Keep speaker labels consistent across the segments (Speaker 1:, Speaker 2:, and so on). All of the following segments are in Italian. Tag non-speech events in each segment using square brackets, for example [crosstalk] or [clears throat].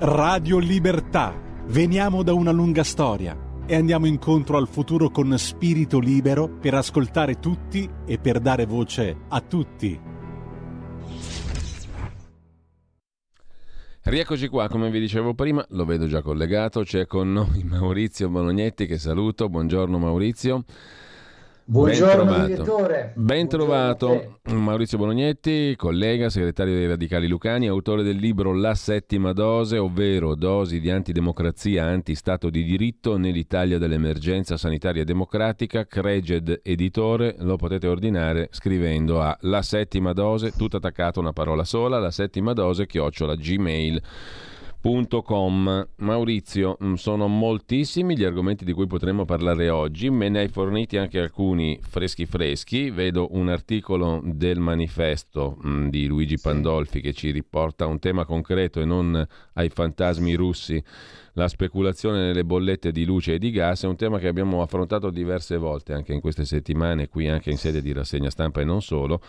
Speaker 1: Radio Libertà. Veniamo da una lunga storia e andiamo incontro al futuro con spirito libero per ascoltare tutti e per dare voce a tutti.
Speaker 2: Rieccoci qua, come vi dicevo prima, lo vedo già collegato, c'è con noi Maurizio Bolognetti che saluto, buongiorno Maurizio.
Speaker 3: Buongiorno ben direttore.
Speaker 2: Ben trovato Maurizio Bolognetti, collega, segretario dei Radicali Lucani, autore del libro La settima dose, ovvero dosi di antidemocrazia, anti-stato di diritto nell'Italia dell'emergenza sanitaria democratica, Creged editore, lo potete ordinare scrivendo a La settima dose, tutto attaccato una parola sola, la settima dose chiocciola gmail Com. Maurizio, mm, sono moltissimi gli argomenti di cui potremmo parlare oggi, me ne hai forniti anche alcuni freschi freschi, vedo un articolo del manifesto mh, mm, di Luigi Pandolfi che ci riporta a un tema concreto e non ai fantasmi russi la speculazione nelle bollette di luce e di gas è un tema che abbiamo affrontato diverse volte anche in queste settimane, qui anche in sede di rassegna stampa e non solo,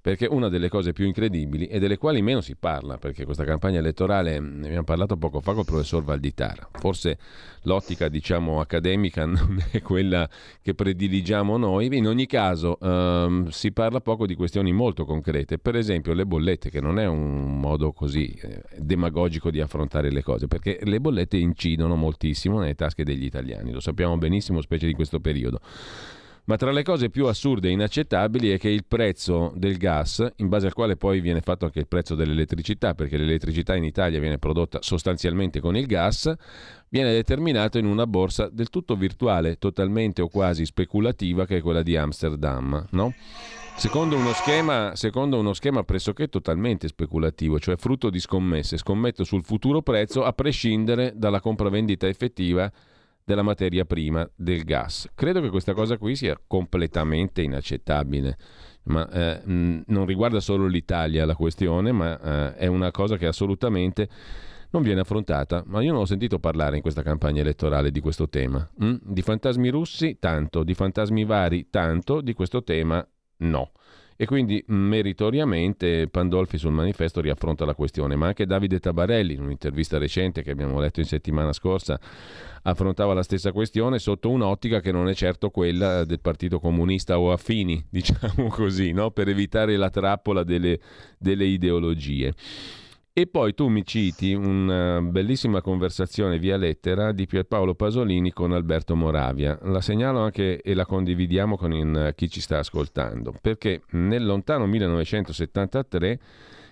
Speaker 2: perché una delle cose più incredibili e delle quali meno si parla, perché questa campagna elettorale, ne abbiamo parlato poco fa col professor Valditara, forse l'ottica diciamo accademica [laughs] non è quella che prediligiamo noi, in ogni caso ehm, si parla poco di questioni molto concrete, per esempio le bollette, che non è un modo così eh, demagogico di affrontare le cose, perché le bollette in incidono moltissimo nelle tasche degli italiani, lo sappiamo benissimo, specie di questo periodo. Ma tra le cose più assurde e inaccettabili è che il prezzo del gas, in base al quale poi viene fatto anche il prezzo dell'elettricità, perché l'elettricità in Italia viene prodotta sostanzialmente con il gas, viene determinato in una borsa del tutto virtuale, totalmente o quasi speculativa, che è quella di Amsterdam. No? Secondo uno, schema, secondo uno schema pressoché totalmente speculativo, cioè frutto di scommesse, scommetto sul futuro prezzo a prescindere dalla compravendita effettiva della materia prima del gas. Credo che questa cosa qui sia completamente inaccettabile, ma eh, non riguarda solo l'Italia la questione, ma eh, è una cosa che assolutamente non viene affrontata. Ma io non ho sentito parlare in questa campagna elettorale di questo tema. Mm? Di fantasmi russi tanto, di fantasmi vari tanto, di questo tema no. E quindi meritoriamente Pandolfi sul manifesto riaffronta la questione, ma anche Davide Tabarelli in un'intervista recente che abbiamo letto in settimana scorsa affrontava la stessa questione sotto un'ottica che non è certo quella del Partito Comunista o affini, [laughs] diciamo così, no? per evitare la trappola delle, delle ideologie. E poi tu mi citi una bellissima conversazione via lettera di Pierpaolo Pasolini con Alberto Moravia. La segnalo anche e la condividiamo con in, chi ci sta ascoltando, perché nel lontano 1973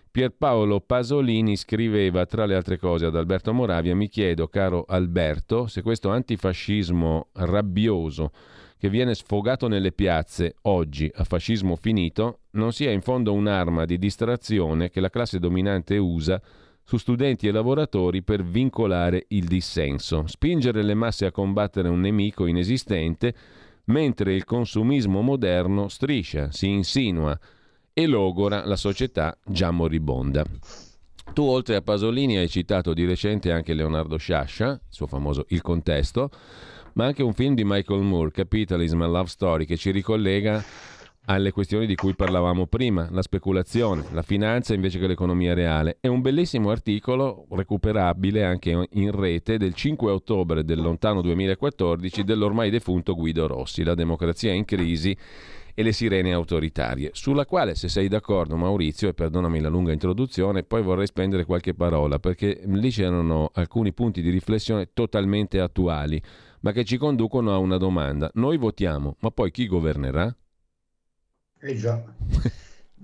Speaker 2: Pierpaolo Pasolini scriveva tra le altre cose ad Alberto Moravia, mi chiedo, caro Alberto, se questo antifascismo rabbioso che viene sfogato nelle piazze oggi a fascismo finito non sia in fondo un'arma di distrazione che la classe dominante usa su studenti e lavoratori per vincolare il dissenso, spingere le masse a combattere un nemico inesistente, mentre il consumismo moderno striscia, si insinua e logora la società già moribonda. Tu oltre a Pasolini hai citato di recente anche Leonardo Sciascia, il suo famoso Il contesto, ma anche un film di Michael Moore, Capitalism and Love Story, che ci ricollega alle questioni di cui parlavamo prima, la speculazione, la finanza invece che l'economia reale. È un bellissimo articolo recuperabile anche in rete del 5 ottobre del lontano 2014 dell'ormai defunto Guido Rossi, La democrazia in crisi e le sirene autoritarie, sulla quale se sei d'accordo Maurizio, e perdonami la lunga introduzione, poi vorrei spendere qualche parola, perché lì c'erano alcuni punti di riflessione totalmente attuali ma che ci conducono a una domanda. Noi votiamo, ma poi chi governerà?
Speaker 3: Eh già.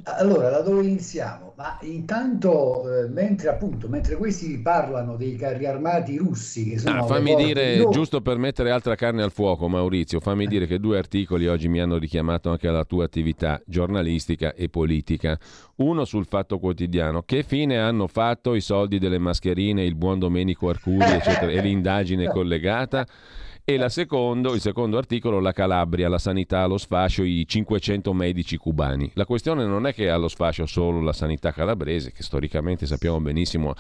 Speaker 3: Allora, da dove iniziamo? Ma intanto, eh, mentre appunto, mentre questi parlano dei carri armati russi che sono...
Speaker 2: Ah, fammi dire, no. giusto per mettere altra carne al fuoco, Maurizio, fammi dire che due articoli oggi mi hanno richiamato anche alla tua attività giornalistica e politica. Uno sul Fatto Quotidiano. Che fine hanno fatto i soldi delle mascherine, il buon Domenico Arcuri, eccetera, e [laughs] l'indagine collegata? E secondo, il secondo articolo, la Calabria, la sanità allo sfascio, i 500 medici cubani. La questione non è che allo sfascio solo la sanità calabrese, che storicamente sappiamo benissimo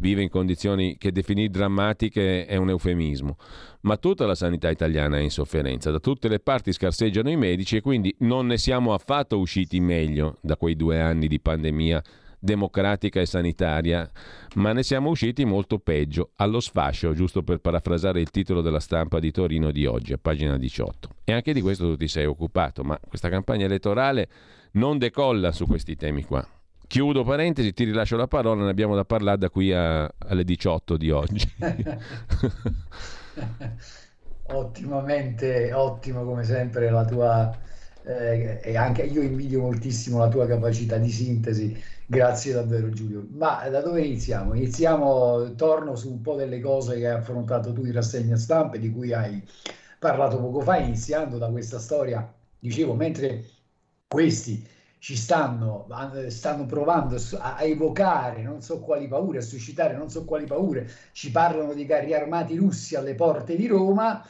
Speaker 2: vive in condizioni che definire drammatiche è un eufemismo, ma tutta la sanità italiana è in sofferenza. Da tutte le parti scarseggiano i medici e quindi non ne siamo affatto usciti meglio da quei due anni di pandemia democratica e sanitaria, ma ne siamo usciti molto peggio, allo sfascio, giusto per parafrasare il titolo della stampa di Torino di oggi, a pagina 18. E anche di questo tu ti sei occupato, ma questa campagna elettorale non decolla su questi temi qua. Chiudo parentesi, ti rilascio la parola, ne abbiamo da parlare da qui a, alle 18 di oggi. [laughs]
Speaker 3: Ottimamente, ottimo come sempre la tua eh, e anche io invidio moltissimo la tua capacità di sintesi. Grazie davvero Giulio. Ma da dove iniziamo? Iniziamo, torno su un po' delle cose che hai affrontato tu in rassegna stampa di cui hai parlato poco fa, iniziando da questa storia, dicevo, mentre questi ci stanno, stanno provando a, evocare non so quali paure, a suscitare non so quali paure, ci parlano di carri armati russi alle porte di Roma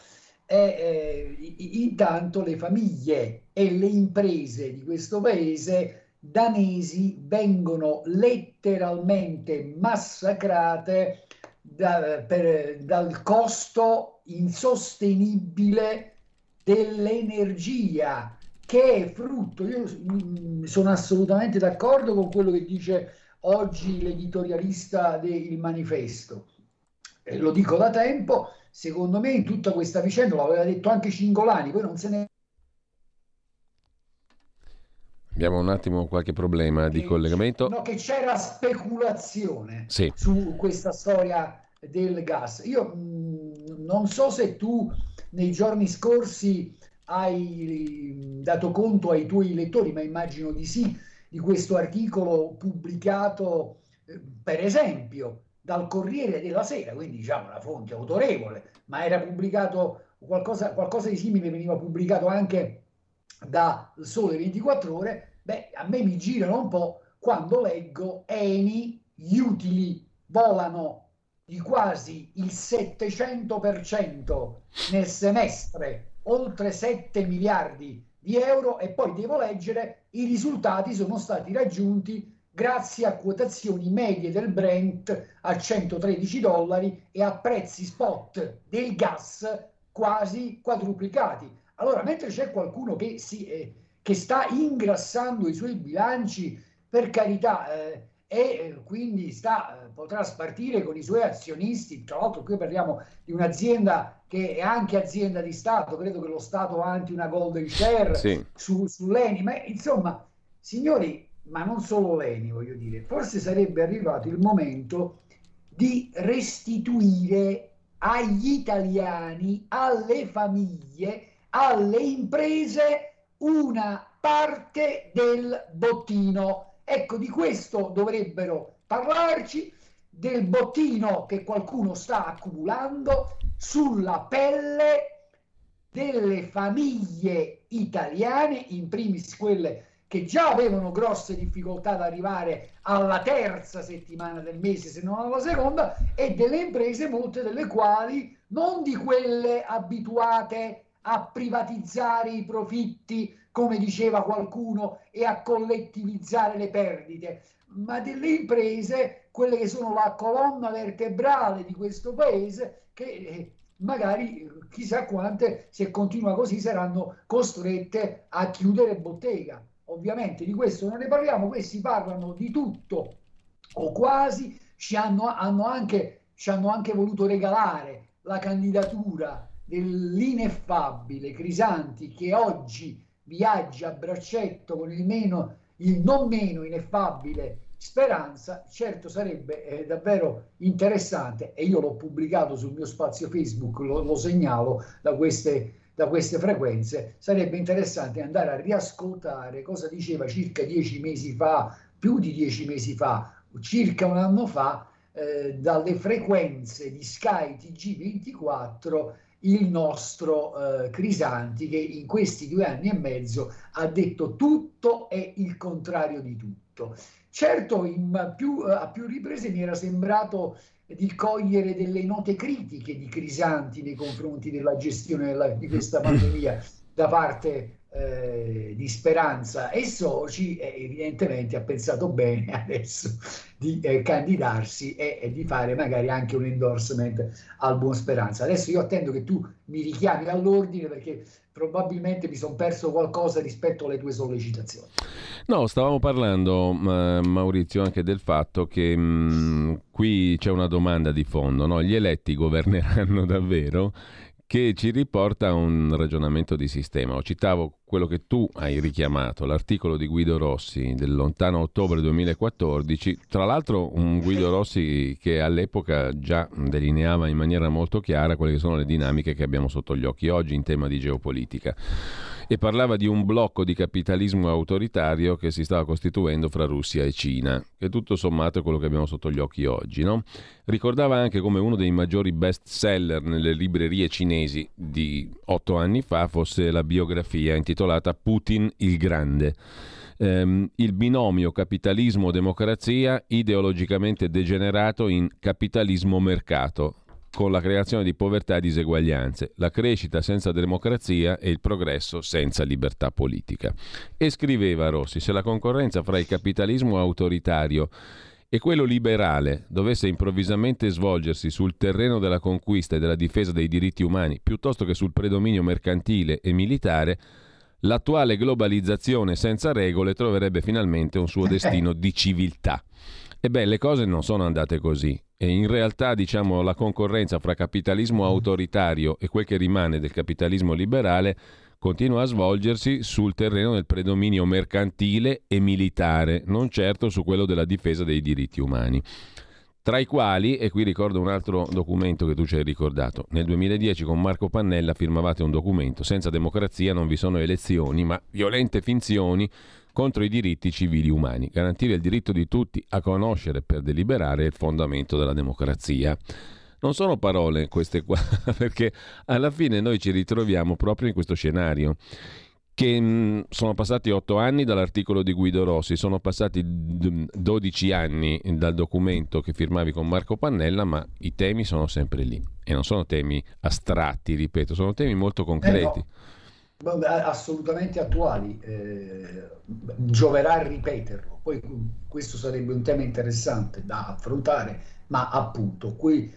Speaker 3: e eh, intanto le famiglie e le imprese di questo paese danesi vengono letteralmente massacrate da, per, dal costo insostenibile dell'energia che è frutto, io mm, sono assolutamente d'accordo con quello che dice oggi l'editorialista del manifesto, e lo dico da tempo, secondo me in tutta questa vicenda, l'aveva detto anche Cingolani, poi non se ne...
Speaker 2: Abbiamo un attimo qualche problema di collegamento.
Speaker 3: No, che c'era speculazione sì. su questa storia del gas. Io mh, mm, non so se tu nei giorni scorsi hai dato conto ai tuoi lettori, ma immagino di sì, di questo articolo pubblicato, eh, per esempio, dal Corriere della Sera, quindi diciamo una fonte autorevole, ma era pubblicato qualcosa, qualcosa di simile, veniva pubblicato anche da Sole 24 Ore, beh, a me mi girano un po' quando leggo Eni, gli utili volano di quasi il 700% nel semestre oltre 7 miliardi di euro e poi devo leggere i risultati sono stati raggiunti grazie a quotazioni medie del Brent a 113 dollari e a prezzi spot del gas quasi quadruplicati. Allora, mentre c'è qualcuno che, si, eh, che sta ingrassando i suoi bilanci, per carità, eh, e eh, quindi sta, eh, potrà spartire con i suoi azionisti. Tra l'altro, qui parliamo di un'azienda che è anche azienda di Stato, credo che lo Stato ha anche una golden share sì. su, sull'Eni, ma insomma, signori, ma non solo l'Eni, voglio dire, forse sarebbe arrivato il momento di restituire agli italiani, alle famiglie, alle imprese una parte del bottino. Ecco, di questo dovrebbero parlarci, del bottino che qualcuno sta accumulando sulla pelle delle famiglie italiane, in primis quelle che già avevano grosse difficoltà ad arrivare alla terza settimana del mese, se non alla seconda, e delle imprese, molte delle quali non di quelle abituate a privatizzare i profitti come diceva qualcuno, e a collettivizzare le perdite, ma delle imprese, quelle che sono la colonna vertebrale di questo paese, che eh, magari chissà quante, se continua così, saranno costrette a chiudere bottega. Ovviamente di questo non ne parliamo, questi parlano di tutto o quasi, ci hanno, hanno anche, ci hanno anche voluto regalare la candidatura dell'ineffabile Crisanti che oggi viaggia a braccetto con il, meno, il non meno ineffabile Speranza, certo sarebbe eh, davvero interessante e io l'ho pubblicato sul mio spazio Facebook, lo, lo segnalo da queste, da queste frequenze, sarebbe interessante andare a riascoltare cosa diceva circa dieci mesi fa, più di dieci mesi fa, circa un anno fa, eh, dalle frequenze di Sky TG24 il nostro eh, Crisanti che in questi due anni e mezzo ha detto tutto e il contrario di tutto. Certo, più, eh, a più riprese mi era sembrato di cogliere delle note critiche di Crisanti nei confronti della gestione della, di questa pandemia da parte eh, di Speranza e Soci, eh, evidentemente ha pensato bene [laughs] adesso di eh, candidarsi e, e, di fare magari anche un endorsement al Buon Speranza. Adesso io attendo che tu mi richiami all'ordine perché probabilmente mi sono perso qualcosa rispetto alle tue sollecitazioni.
Speaker 2: No, stavamo parlando, Maurizio, anche del fatto che mh, qui c'è una domanda di fondo, no? gli eletti governeranno [laughs] davvero? che ci riporta a un ragionamento di sistema. citavo quello che tu hai richiamato, l'articolo di Guido Rossi del lontano ottobre 2014, tra l'altro un Guido Rossi che all'epoca già delineava in maniera molto chiara quelle che sono le dinamiche che abbiamo sotto gli occhi oggi in tema di geopolitica e parlava di un blocco di capitalismo autoritario che si stava costituendo fra Russia e Cina, che tutto sommato è quello che abbiamo sotto gli occhi oggi. No? Ricordava anche come uno dei maggiori best seller nelle librerie cinesi di otto anni fa fosse la biografia intitolata Putin il Grande. Um, il binomio capitalismo-democrazia ideologicamente degenerato in capitalismo-mercato, con la creazione di povertà e diseguaglianze, la crescita senza democrazia e il progresso senza libertà politica. E scriveva Rossi, se la concorrenza fra il capitalismo autoritario e quello liberale dovesse improvvisamente svolgersi sul terreno della conquista e della difesa dei diritti umani piuttosto che sul predominio mercantile e militare, l'attuale globalizzazione senza regole troverebbe finalmente un suo destino di civiltà. Ebbene, le cose non sono andate così e in realtà diciamo, la concorrenza fra capitalismo autoritario e quel che rimane del capitalismo liberale continua a svolgersi sul terreno del predominio mercantile e militare, non certo su quello della difesa dei diritti umani. Tra i quali, e qui ricordo un altro documento che tu ci hai ricordato, nel 2010 con Marco Pannella firmavate un documento, senza democrazia non vi sono elezioni, ma violente finzioni contro i diritti civili umani. Garantire il diritto di tutti a conoscere per deliberare è il fondamento della democrazia. Non sono parole queste qua, [laughs] perché alla fine noi ci ritroviamo proprio in questo scenario che mh, mm, sono passati otto anni dall'articolo di Guido Rossi, sono passati d- 12 anni dal documento che firmavi con Marco Pannella, ma i temi sono sempre lì e non sono temi astratti, ripeto, sono temi molto concreti. Eh no
Speaker 3: assolutamente attuali, eh, gioverà ripeterlo. Poi questo sarebbe un tema interessante da affrontare, ma appunto qui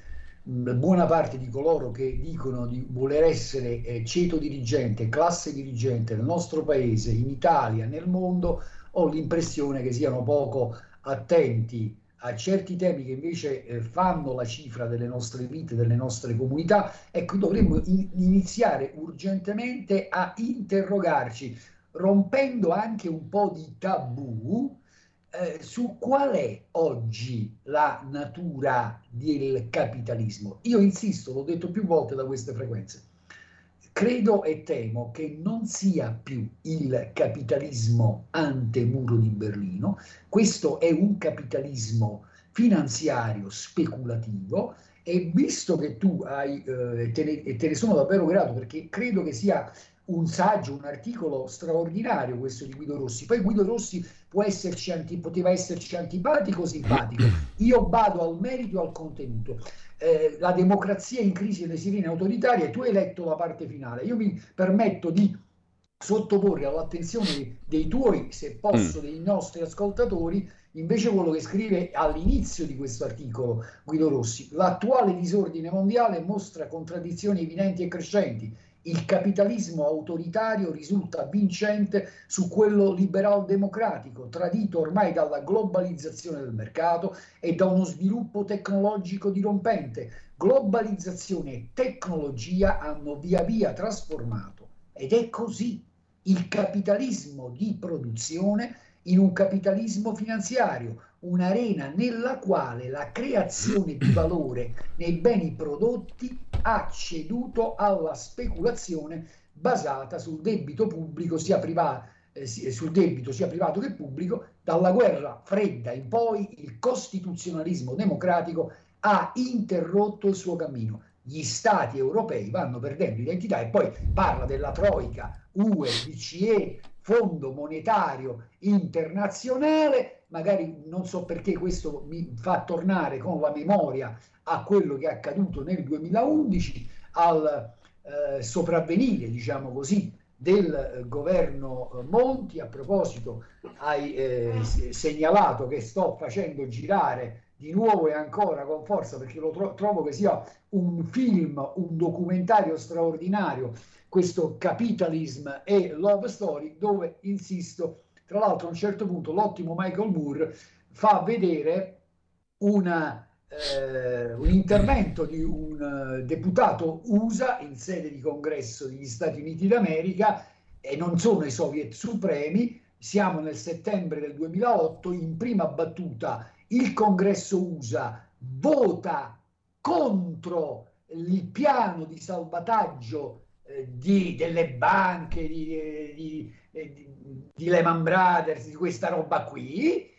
Speaker 3: buona parte di coloro che dicono di voler essere eh, ceto dirigente, classe dirigente nel nostro paese, in Italia, nel mondo, ho l'impressione che siano poco attenti a certi temi che invece eh, fanno la cifra delle nostre vite, delle nostre comunità, ecco, dovremmo in- iniziare urgentemente a interrogarci, rompendo anche un po' di tabù, eh, su qual è oggi la natura del capitalismo. Io insisto, l'ho detto più volte da queste frequenze, credo e temo che non sia più il capitalismo ante muro di Berlino, questo è un capitalismo finanziario speculativo e visto che tu hai, eh, te, ne, te ne sono davvero grato perché credo che sia un saggio, un articolo straordinario questo di Guido Rossi. Poi Guido Rossi può esserci anti, poteva esserci antipatico o simpatico. Io vado al merito e al contenuto. Eh, la democrazia in crisi e le sirene autoritarie, tu hai letto la parte finale. Io mi permetto di sottoporre all'attenzione dei tuoi, se posso, mm. dei nostri ascoltatori, invece quello che scrive all'inizio di questo articolo Guido Rossi. L'attuale disordine mondiale mostra contraddizioni evidenti e crescenti il capitalismo autoritario risulta vincente su quello liberal-democratico, tradito ormai dalla globalizzazione del mercato e da uno sviluppo tecnologico dirompente. Globalizzazione e tecnologia hanno via via trasformato, ed è così, il capitalismo di produzione in un capitalismo finanziario, un'arena nella quale la creazione di valore nei beni prodotti ha ceduto alla speculazione basata sul debito pubblico sia privato eh, sul debito sia privato che pubblico, dalla guerra fredda in poi il costituzionalismo democratico ha interrotto il suo cammino. Gli stati europei vanno perdendo identità e poi parla della Troica, UE, BCE, Fondo Monetario Internazionale, magari non so perché questo mi fa tornare con la memoria a quello che è accaduto nel 2011, al eh, sopravvenire, diciamo così, del governo Monti. A proposito, hai eh, segnalato che sto facendo girare di nuovo e ancora con forza perché lo tro- trovo che sia un film, un documentario straordinario, questo Capitalism e Love Story, dove, insisto, tra l'altro a un certo punto l'ottimo Michael Moore fa vedere una, eh, un intervento di un uh, deputato USA in sede di congresso degli Stati Uniti d'America e non sono i soviet supremi, siamo nel settembre del 2008, in prima battuta il congresso USA vota contro il piano di salvataggio eh, di, delle banche, di, eh, di, eh, di, di Lehman Brothers, di questa roba qui,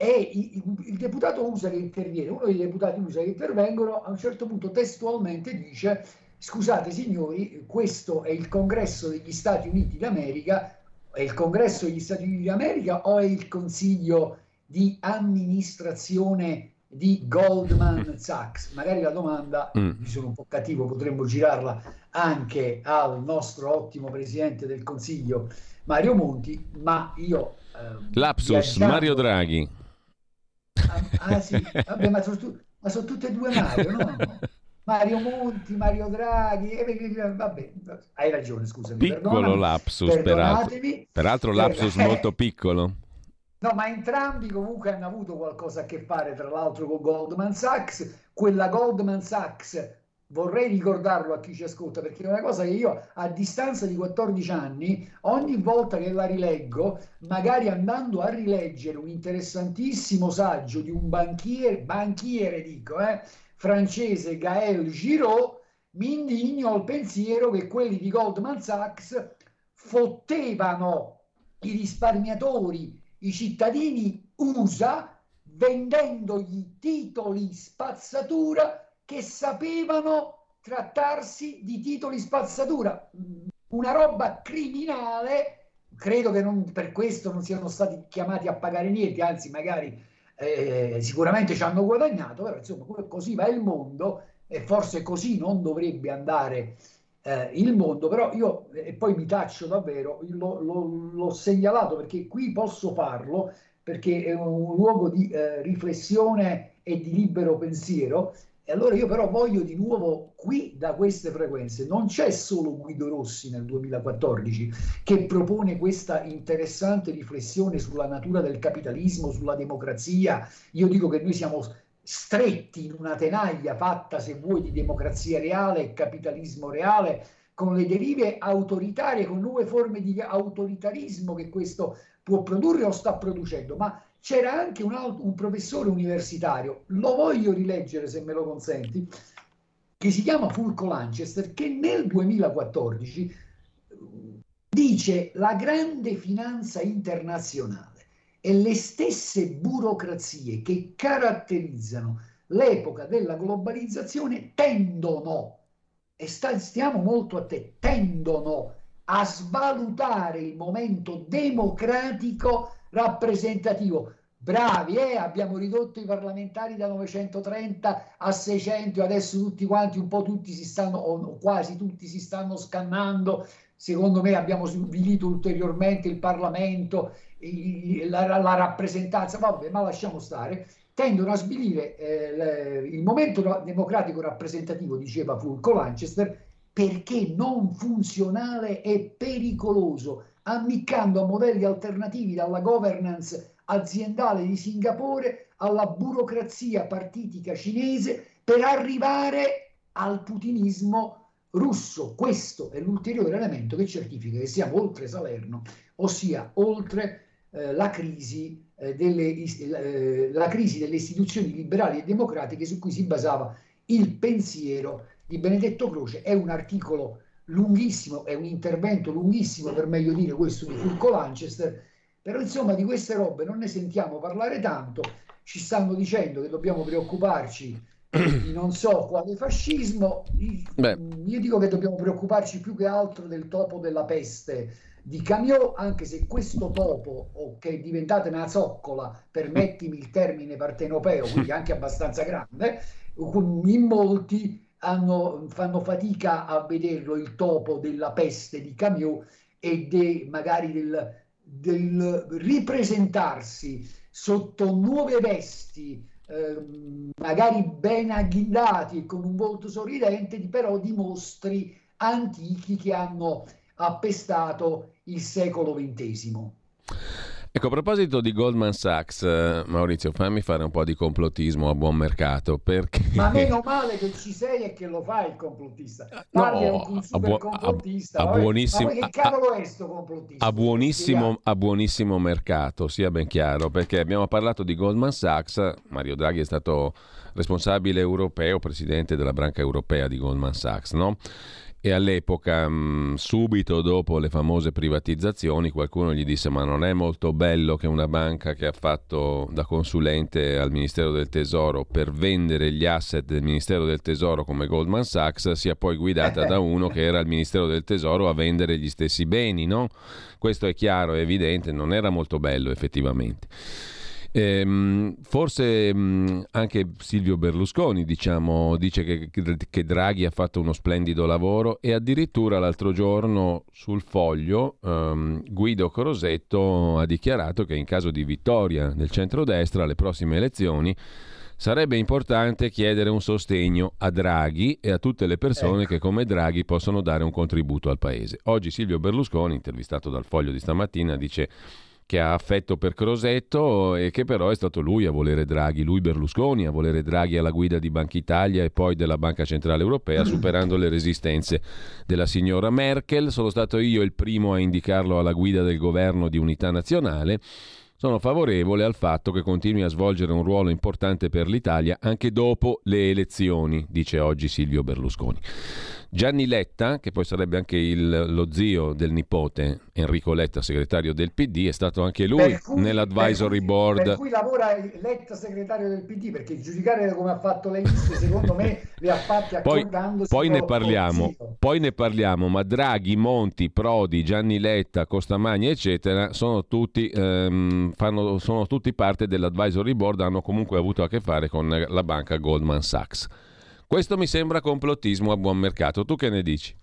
Speaker 3: e il, deputato USA che interviene, uno dei deputati USA che intervengono, a un certo punto testualmente dice scusate signori, questo è il congresso degli Stati Uniti d'America, è il congresso degli Stati Uniti d'America o è il consiglio di amministrazione di Goldman Sachs? Magari la domanda, mm. mi sono un po' cattivo, potremmo girarla anche al nostro ottimo presidente del consiglio Mario Monti, ma io...
Speaker 2: Eh, Lapsus, viaggiando... Mario Draghi.
Speaker 3: Ah, ah sì, vabbè, ma sono, ma sono tutte e due Mario, no? Mario Monti, Mario Draghi, eh, vabbè, hai ragione, scusami.
Speaker 2: Piccolo lapsus, peraltro. Peraltro lapsus per... molto piccolo.
Speaker 3: No, ma entrambi comunque hanno avuto qualcosa a che fare, tra l'altro, con Goldman Sachs. Quella Goldman Sachs vorrei ricordarlo a chi ci ascolta perché è una cosa che io a distanza di 14 anni ogni volta che la rileggo magari andando a rileggere un interessantissimo saggio di un banchiere banchiere dico eh, francese Gaël Giraud mi indigno al pensiero che quelli di Goldman Sachs fottevano i risparmiatori i cittadini USA vendendogli titoli spazzatura che sapevano trattarsi di titoli spazzatura, una roba criminale, credo che non, per questo non siano stati chiamati a pagare niente, anzi magari eh, sicuramente ci hanno guadagnato, però insomma così va il mondo e forse così non dovrebbe andare eh, il mondo, però io, e poi mi taccio davvero, lo, lo, l'ho segnalato perché qui posso farlo, perché è un luogo di eh, riflessione e di libero pensiero e allora io però voglio di nuovo qui da queste frequenze, non c'è solo Guido Rossi nel 2014 che propone questa interessante riflessione sulla natura del capitalismo, sulla democrazia. Io dico che noi siamo stretti in una tenaglia fatta, se vuoi, di democrazia reale e capitalismo reale, con le derive autoritarie, con nuove forme di autoritarismo che questo può produrre o sta producendo, ma c'era anche un, altro, un professore universitario, lo voglio rileggere se me lo consenti, che si chiama Fulco Lanchester, che nel 2014 dice la grande finanza internazionale e le stesse burocrazie che caratterizzano l'epoca della globalizzazione tendono, e sta, stiamo molto a te, tendono a svalutare il momento democratico rappresentativo. Bravi, eh? abbiamo ridotto i parlamentari da 930 a 600 adesso tutti quanti, un po' tutti si stanno, o quasi tutti si stanno scannando. Secondo me abbiamo svilito ulteriormente il Parlamento, la, la rappresentanza, vabbè, ma lasciamo stare. Tendono a svilire eh, il momento democratico rappresentativo, diceva Fulco Lanchester, perché non funzionale e pericoloso ammiccando a modelli alternativi dalla governance aziendale di Singapore alla burocrazia partitica cinese per arrivare al putinismo russo. Questo è l'ulteriore elemento che certifica che siamo oltre Salerno, ossia oltre eh, la, crisi, eh, delle, eh, la crisi delle istituzioni liberali e democratiche su cui si basava il pensiero di Benedetto Croce. È un articolo lunghissimo, è un intervento lunghissimo per meglio dire questo di Fulco Lanchester, però insomma di queste robe non ne sentiamo parlare tanto, ci stanno dicendo che dobbiamo preoccuparci [clears throat] di non so quale fascismo, Beh. io dico che dobbiamo preoccuparci più che altro del topo della peste di Camiò, anche se questo topo, o che è diventata una zoccola, permettimi il termine partenopeo, quindi [laughs] anche abbastanza grande, in molti hanno, fanno fatica a vederlo il topo della peste di Camus e de, magari del, del ripresentarsi sotto nuove vesti, eh, magari ben agghindati e con un volto sorridente, però di mostri antichi che hanno appestato il secolo XX.
Speaker 2: Ecco, a proposito di Goldman Sachs, eh, Maurizio, fammi fare un po' di complottismo a buon mercato. Perché...
Speaker 3: Ma meno [laughs] male che ci sei e che lo fai il complottista. Parli no, un super a, complottista. A, a buonissimo, ma che cavolo è sto complottista?
Speaker 2: A buonissimo, a buonissimo mercato, sia ben chiaro, perché abbiamo parlato di Goldman Sachs. Mario Draghi è stato responsabile europeo, presidente della branca europea di Goldman Sachs, no? E all'epoca, mh, subito dopo le famose privatizzazioni, qualcuno gli disse ma non è molto bello che una banca che ha fatto da consulente al Ministero del Tesoro per vendere gli asset del Ministero del Tesoro come Goldman Sachs sia poi guidata da uno che era al Ministero del Tesoro a vendere gli stessi beni, no? Questo è chiaro, è evidente, non era molto bello effettivamente. Ehm, forse mh, mm, anche Silvio Berlusconi diciamo, dice che, che, Draghi ha fatto uno splendido lavoro e addirittura l'altro giorno sul foglio um, Guido Crosetto ha dichiarato che in caso di vittoria del centrodestra alle prossime elezioni sarebbe importante chiedere un sostegno a Draghi e a tutte le persone ecco. che come Draghi possono dare un contributo al Paese. Oggi Silvio Berlusconi, intervistato dal foglio di stamattina, dice che ha affetto per Crosetto e che però è stato lui a volere Draghi, lui Berlusconi a volere Draghi alla guida di Banca Italia e poi della Banca Centrale Europea, superando le resistenze della signora Merkel. Sono stato io il primo a indicarlo alla guida del governo di unità nazionale. Sono favorevole al fatto che continui a svolgere un ruolo importante per l'Italia anche dopo le elezioni, dice oggi Silvio Berlusconi. Gianni Letta, che poi sarebbe anche il, lo zio del nipote Enrico Letta, segretario del PD, è stato anche lui cui, nell'advisory
Speaker 3: per
Speaker 2: cui, board.
Speaker 3: Per cui lavora Letta segretario del PD, perché giudicare come ha fatto le liste, secondo me, [laughs] le ha fatte accordandosi
Speaker 2: poi, poi ne parliamo, poi ne parliamo, ma Draghi, Monti, Prodi, Gianni Letta, Costamagni, eccetera, sono tutti, ehm, fanno, sono tutti parte dell'advisory board, hanno comunque avuto a che fare con la banca Goldman Sachs. Questo mi sembra complottismo a buon mercato. Tu che ne dici?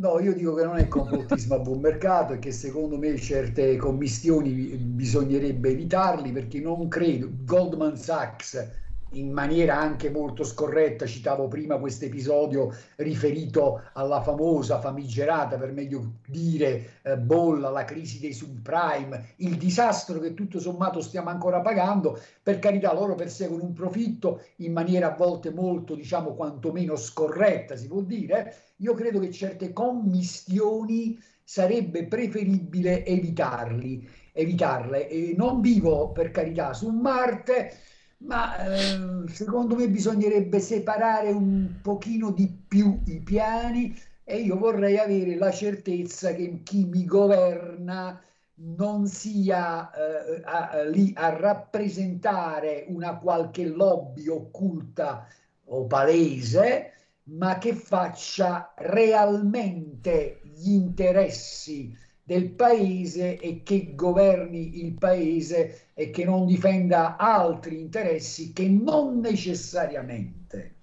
Speaker 3: No, io dico che non è complottismo a buon mercato e che secondo me certe commistioni bisognerebbe evitarli perché non credo. Goldman Sachs in maniera anche molto scorretta, citavo prima questo episodio riferito alla famosa, famigerata, per meglio dire, eh, bolla, la crisi dei subprime, il disastro che tutto sommato stiamo ancora pagando, per carità loro perseguono un profitto in maniera a volte molto, diciamo, quantomeno scorretta, si può dire, io credo che certe commistioni sarebbe preferibile evitarli, evitarle. E non vivo, per carità, su Marte, ma eh, secondo me bisognerebbe separare un pochino di più i piani e io vorrei avere la certezza che chi mi governa non sia eh, a, lì a rappresentare una qualche lobby occulta o palese, ma che faccia realmente gli interessi del paese e che governi il paese e che non difenda altri interessi che non necessariamente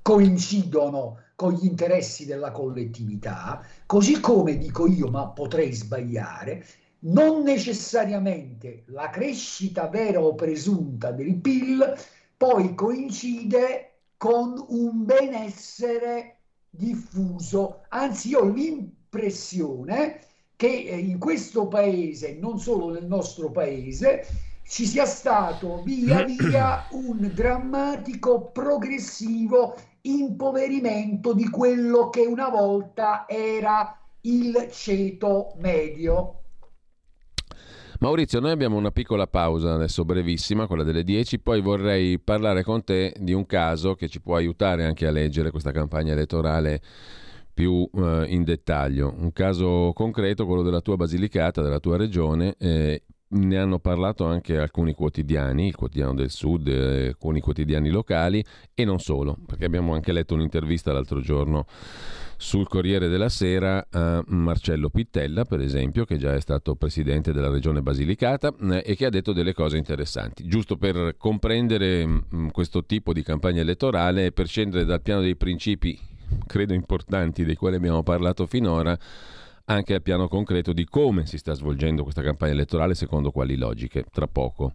Speaker 3: coincidono con gli interessi della collettività, così come dico io, ma potrei sbagliare, non necessariamente la crescita vera o presunta del PIL poi coincide con un benessere diffuso, anzi io ho l'impressione che eh, in questo paese, non solo nel nostro paese, ci sia stato via via un drammatico progressivo impoverimento di quello che una volta era il ceto medio.
Speaker 2: Maurizio, noi abbiamo una piccola pausa adesso brevissima, quella delle 10, poi vorrei parlare con te di un caso che ci può aiutare anche a leggere questa campagna elettorale più eh, in dettaglio. Un caso concreto, quello della tua Basilicata, della tua regione. Eh, ne hanno parlato anche alcuni quotidiani, il quotidiano del Sud, eh, alcuni quotidiani locali e non solo, perché abbiamo anche letto un'intervista l'altro giorno sul Corriere della Sera a Marcello Pittella, per esempio, che già è stato presidente della regione Basilicata eh, e che ha detto delle cose interessanti. Giusto per comprendere mh, mm, questo tipo di campagna elettorale e per scendere dal piano dei principi credo importanti dei quali abbiamo parlato finora, anche al piano concreto di come si sta svolgendo questa campagna elettorale secondo quali logiche. Tra poco.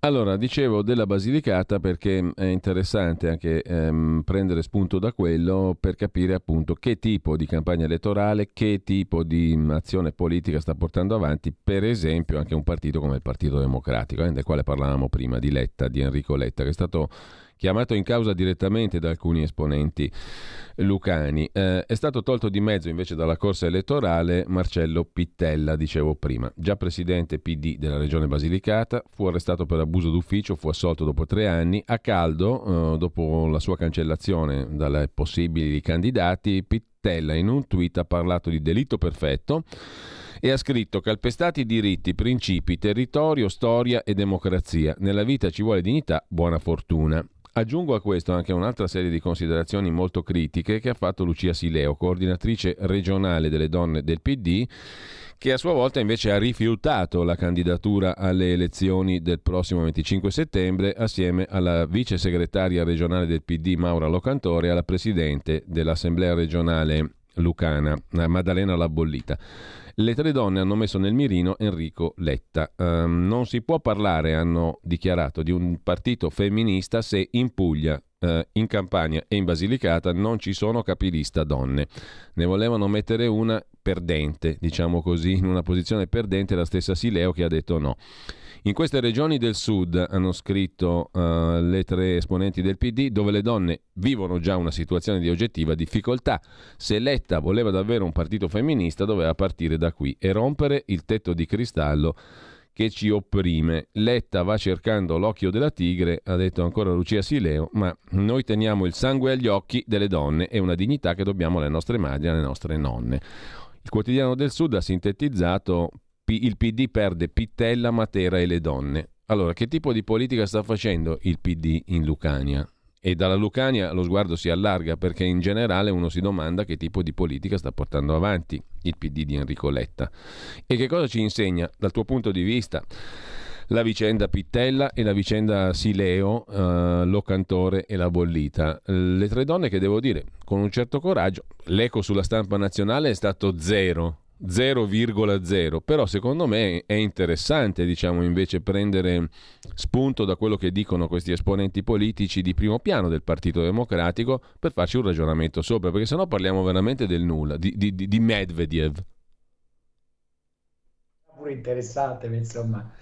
Speaker 2: Allora, dicevo della Basilicata perché è interessante anche ehm, prendere spunto da quello per capire appunto che tipo di campagna elettorale, che tipo di azione politica sta portando avanti, per esempio anche un partito come il Partito Democratico, eh, del quale parlavamo prima, di Letta, di Enrico Letta, che è stato chiamato in causa direttamente da alcuni esponenti lucani. Eh, è stato tolto di mezzo invece dalla corsa elettorale Marcello Pittella, dicevo prima, già presidente PD della regione Basilicata, fu arrestato per abuso d'ufficio, fu assolto dopo tre anni. A caldo, eh, dopo la sua cancellazione dalle possibili candidati, Pittella in un tweet ha parlato di delitto perfetto e ha scritto calpestati diritti, principi, territorio, storia e democrazia. Nella vita ci vuole dignità, buona fortuna. Aggiungo a questo anche un'altra serie di considerazioni molto critiche che ha fatto Lucia Sileo, coordinatrice regionale delle donne del PD, che a sua volta invece ha rifiutato la candidatura alle elezioni del prossimo 25 settembre assieme alla vice segretaria regionale del PD Maura Locantore e alla presidente dell'Assemblea regionale lucana Maddalena Labollita. Le tre donne hanno messo nel mirino Enrico Letta. Um, non si può parlare, hanno dichiarato, di un partito femminista se in Puglia, uh, in Campania e in Basilicata non ci sono capilista donne. Ne volevano mettere una perdente, diciamo così, in una posizione perdente la stessa Sileo che ha detto no. In queste regioni del sud, hanno scritto uh, le tre esponenti del PD, dove le donne vivono già una situazione di oggettiva difficoltà. Se Letta voleva davvero un partito femminista, doveva partire da qui e rompere il tetto di cristallo che ci opprime. Letta va cercando l'occhio della tigre, ha detto ancora Lucia Sileo, ma noi teniamo il sangue agli occhi delle donne e una dignità che dobbiamo alle nostre madri e alle nostre nonne. Il quotidiano del Sud ha sintetizzato il PD perde Pittella, Matera e le donne. Allora, che tipo di politica sta facendo il PD in Lucania? E dalla Lucania lo sguardo si allarga perché in generale uno si domanda che tipo di politica sta portando avanti il PD di Enrico Letta. E che cosa ci insegna dal tuo punto di vista la vicenda Pittella e la vicenda Sileo, uh, Locantore e la Bollita. Le tre donne che devo dire, con un certo coraggio, l'eco sulla stampa nazionale è stato zero 0,0 però secondo me è interessante diciamo invece prendere spunto da quello che dicono questi esponenti politici di primo piano del Partito Democratico per farci un ragionamento sopra perché sennò parliamo veramente del nulla di, di, di Medvedev
Speaker 3: pure interessante insomma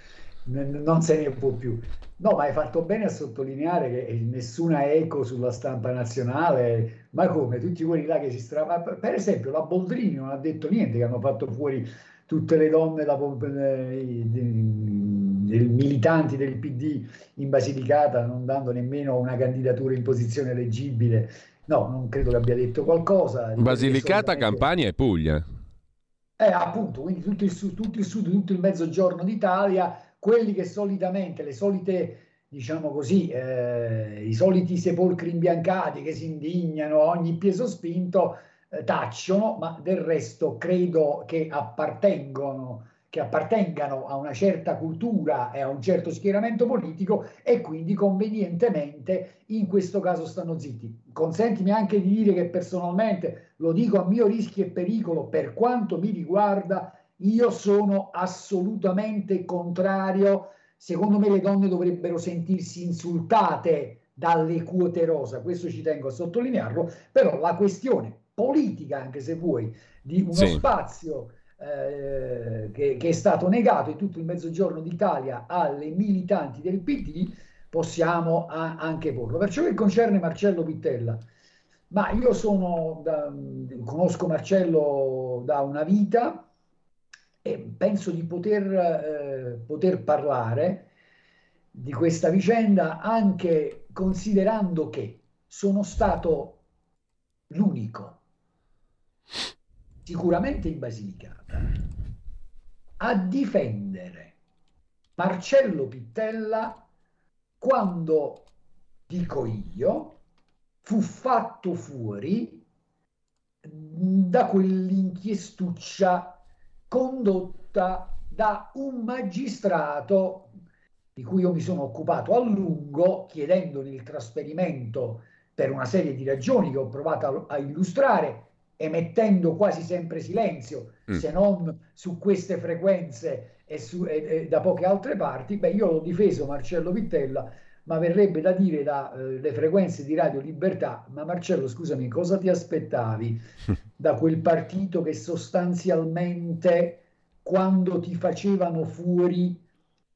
Speaker 3: non se ne può più No, ma hai fatto bene a sottolineare che nessuna eco sulla stampa nazionale, ma come tutti quelli là che si stra... Per esempio, la Boldrini non ha detto niente, che hanno fatto fuori tutte le donne da, eh, militanti del PD in Basilicata, non dando nemmeno una candidatura in posizione eleggibile. No, non credo che abbia detto qualcosa.
Speaker 2: Basilicata, solamente... Campania e Puglia.
Speaker 3: Eh, appunto, quindi tutto il, sud, tutto il sud, tutto il mezzogiorno d'Italia quelli che solitamente, le solite, diciamo così, eh, i soliti sepolcri imbiancati che si indignano a ogni peso spinto, eh, tacciono, ma del resto credo che appartengono che appartengano a una certa cultura e a un certo schieramento politico e quindi convenientemente in questo caso stanno zitti. Consentimi anche di dire che personalmente, lo dico a mio rischio e pericolo, per quanto mi riguarda, io sono assolutamente contrario. Secondo me le donne dovrebbero sentirsi insultate dalle quote rosa, questo ci tengo a sottolinearlo, però la questione politica, anche se vuoi, di uno sì. spazio eh, che, che, è stato negato in tutto il mezzogiorno d'Italia alle militanti del PD, possiamo a, anche porlo. Per ciò che concerne Marcello Pittella, Ma io sono, da, conosco Marcello da una vita e penso di poter, eh, poter parlare di questa vicenda anche considerando che sono stato l'unico, sicuramente in Basilicata, a difendere Marcello Pittella quando, dico io, fu fatto fuori da quell'inchiestuccia condotta da un magistrato di cui io mi sono occupato a lungo chiedendogli il trasferimento per una serie di ragioni che ho provato a, a illustrare emettendo quasi sempre silenzio, mm. se non su queste frequenze e, su, e, e, da poche altre parti, beh, io l'ho difeso Marcello Pittella, ma verrebbe da dire dalle eh, frequenze di Radio Libertà, ma Marcello, scusami, cosa ti aspettavi [laughs] da quel partito che sostanzialmente quando ti facevano fuori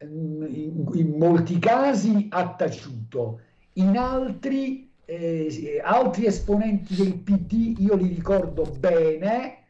Speaker 3: mm, in, in molti casi ha taciuto, in altri eh, altri esponenti del PD io li ricordo bene,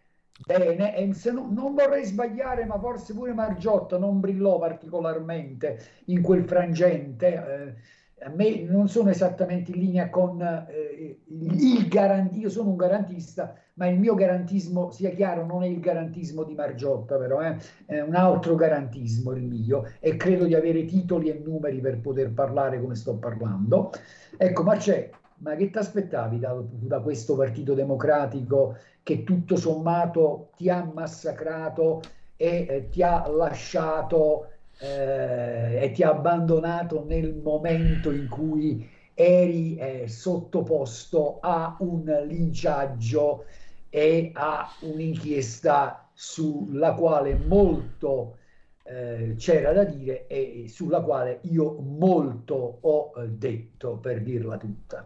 Speaker 3: bene e se no, non vorrei sbagliare, ma forse pure Margiotta non brillò particolarmente in quel frangente. Eh, a me non sono esattamente in linea con eh, il garantista, io sono un garantista, ma il mio garantismo, sia chiaro, non è il garantismo di Margiotta, però eh, è un altro garantismo il mio e credo di avere titoli e numeri per poter parlare come sto parlando. Ecco, ma c'è ma che ti aspettavi da, da, questo Partito Democratico che tutto sommato ti ha massacrato e eh, ti ha lasciato eh, e ti ha abbandonato nel momento in cui eri eh, sottoposto a un linciaggio e a un'inchiesta sulla quale molto eh, c'era da dire e sulla quale io molto ho eh, detto per dirla tutta.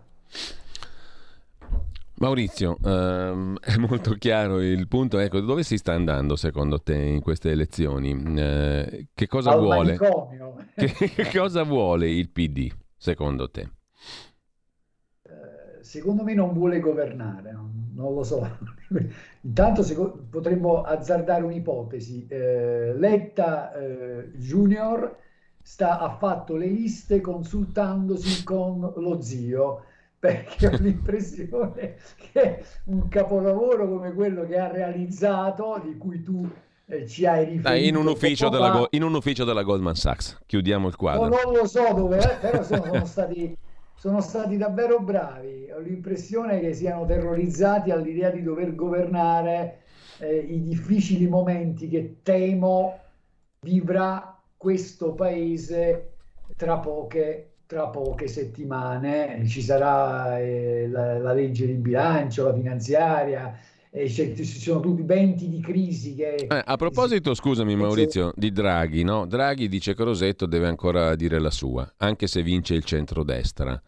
Speaker 2: Maurizio, ehm, [laughs] è molto chiaro il punto. Ecco, dove si sta andando secondo te in queste elezioni? Eh, che cosa vuole? [laughs] Che, che, cosa vuole il PD secondo te?
Speaker 3: Eh, secondo me non vuole governare, non, lo so. [laughs] Intanto secondo, potremmo azzardare un'ipotesi. Eh, Letta eh, Junior sta, ha fatto le liste consultandosi con lo zio perché ho l'impressione che un capolavoro come quello che ha realizzato, di cui tu eh, ci hai riferito.
Speaker 2: Dai, in, un ufficio della, in un ufficio della Goldman Sachs, chiudiamo il quadro.
Speaker 3: No, non lo so dove, eh, però sono, [laughs] sono, stati, sono stati davvero bravi. Ho l'impressione che siano terrorizzati all'idea di dover governare eh, i difficili momenti che temo vivrà questo paese tra poche tra poche settimane ci sarà eh, la, la, legge di bilancio, la finanziaria, eh, ci sono tutti venti di crisi che...
Speaker 2: Eh, a proposito, scusami Maurizio, di Draghi, no? Draghi dice che Rosetto deve ancora dire la sua, anche se vince il centrodestra.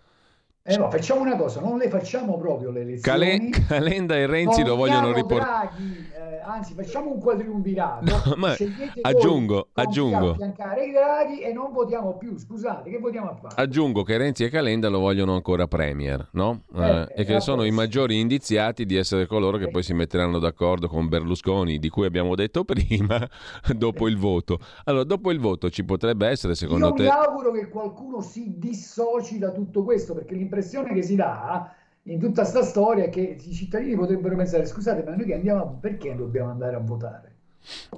Speaker 3: Eh no, facciamo una cosa, non le facciamo proprio le elezioni.
Speaker 2: Cale- Calenda e Renzi lo vogliono riportare.
Speaker 3: Eh, anzi, facciamo un quadriumvirato. No,
Speaker 2: ma aggiungo, aggiungo.
Speaker 3: affiancare i Draghi e non votiamo più. Scusate, che votiamo a fare?
Speaker 2: Aggiungo che Renzi e Calenda lo vogliono ancora premier, no? Eh, eh, e che sono i maggiori indiziati di essere coloro che poi si metteranno d'accordo con Berlusconi, di cui abbiamo detto [laughs] prima, dopo il voto. Allora, dopo il voto ci potrebbe essere, secondo
Speaker 3: Io
Speaker 2: te...
Speaker 3: Io mi auguro che qualcuno si dissoci da tutto questo, perché l'impressione l'impressione che si dà in tutta questa storia è che i cittadini potrebbero pensare scusate ma noi che andiamo perché dobbiamo andare a votare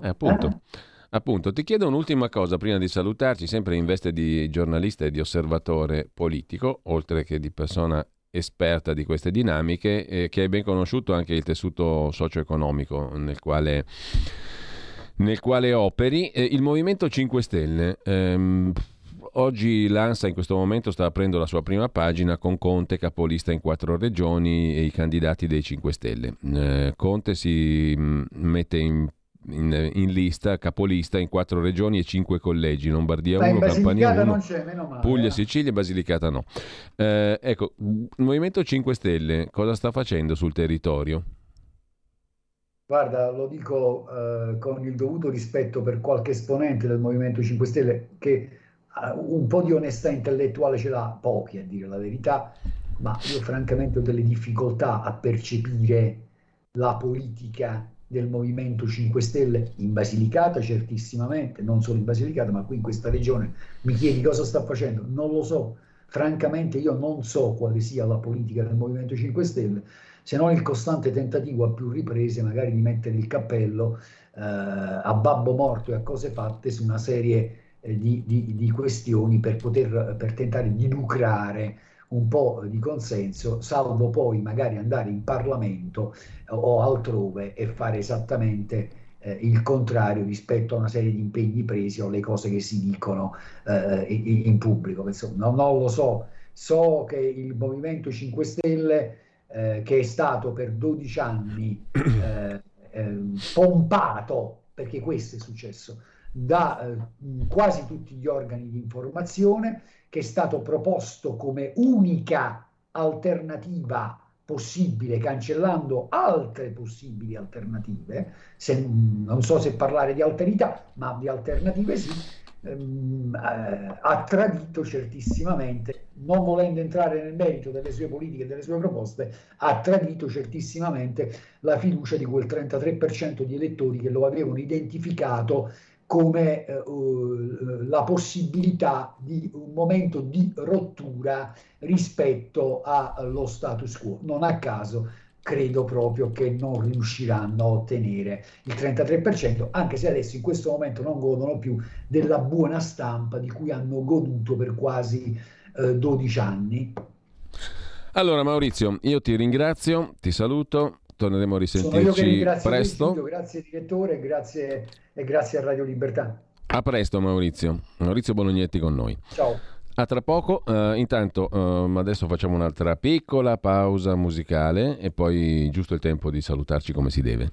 Speaker 2: eh, appunto eh? Appunto, ti chiedo un'ultima cosa prima di salutarci, sempre in veste di giornalista e di osservatore politico, oltre che di persona esperta di queste dinamiche, eh, che hai ben conosciuto anche il tessuto socio-economico nel quale, nel quale operi. Eh, il Movimento 5 Stelle. Ehm, Oggi l'ANSA in questo momento sta aprendo la sua prima pagina con Conte capolista in quattro regioni e i candidati dei 5 Stelle. Eh, Conte si mm, mette in in, in, lista, capolista in quattro regioni e cinque collegi, Lombardia 1, Campania 1, Puglia, eh. Sicilia e Basilicata no. Eh, ecco, il Movimento 5 Stelle cosa sta facendo sul territorio?
Speaker 3: Guarda, lo dico eh, con il dovuto rispetto per qualche esponente del Movimento 5 Stelle che un po' di onestà intellettuale ce l'ha, pochi a dire la verità, ma io francamente ho delle difficoltà a percepire la politica del Movimento 5 Stelle in Basilicata, certissimamente, non solo in Basilicata, ma qui in questa regione. Mi chiedi cosa sta facendo? Non lo so. Francamente io non so quale sia la politica del Movimento 5 Stelle, se non il costante tentativo a più riprese magari di mettere il cappello eh, a babbo morto e a cose fatte su una serie eh, di, di, di, questioni per, poter, per tentare di lucrare un po' di consenso, salvo poi magari andare in Parlamento o altrove e fare esattamente eh, il contrario rispetto a una serie di impegni presi o le cose che si dicono eh, in, in, pubblico. Insomma, non lo so, so che il Movimento 5 Stelle, eh, che è stato per 12 anni [clears throat] eh, ehm, pompato, perché questo è successo, da eh, quasi tutti gli organi di informazione, che è stato proposto come unica alternativa possibile, cancellando altre possibili alternative, se, non so se parlare di alterità, ma di alternative sì, ehm, eh, ha tradito certissimamente, non volendo entrare nel merito delle sue politiche e delle sue proposte, ha tradito certissimamente la fiducia di quel 33% di elettori che lo avevano identificato come eh, la possibilità di un momento di rottura rispetto allo status quo. Non a caso credo proprio che non riusciranno a ottenere il 33%, anche se adesso in questo momento non godono più della buona stampa di cui hanno goduto per quasi eh, 12 anni.
Speaker 2: Allora Maurizio, io ti ringrazio, ti saluto, torneremo a risentirci presto.
Speaker 3: Grazie direttore, grazie e grazie a Radio Libertà.
Speaker 2: A presto Maurizio. Maurizio Bolognetti con noi.
Speaker 3: Ciao.
Speaker 2: A tra poco, uh, intanto uh, adesso facciamo un'altra piccola pausa musicale e poi giusto il tempo di salutarci come si deve.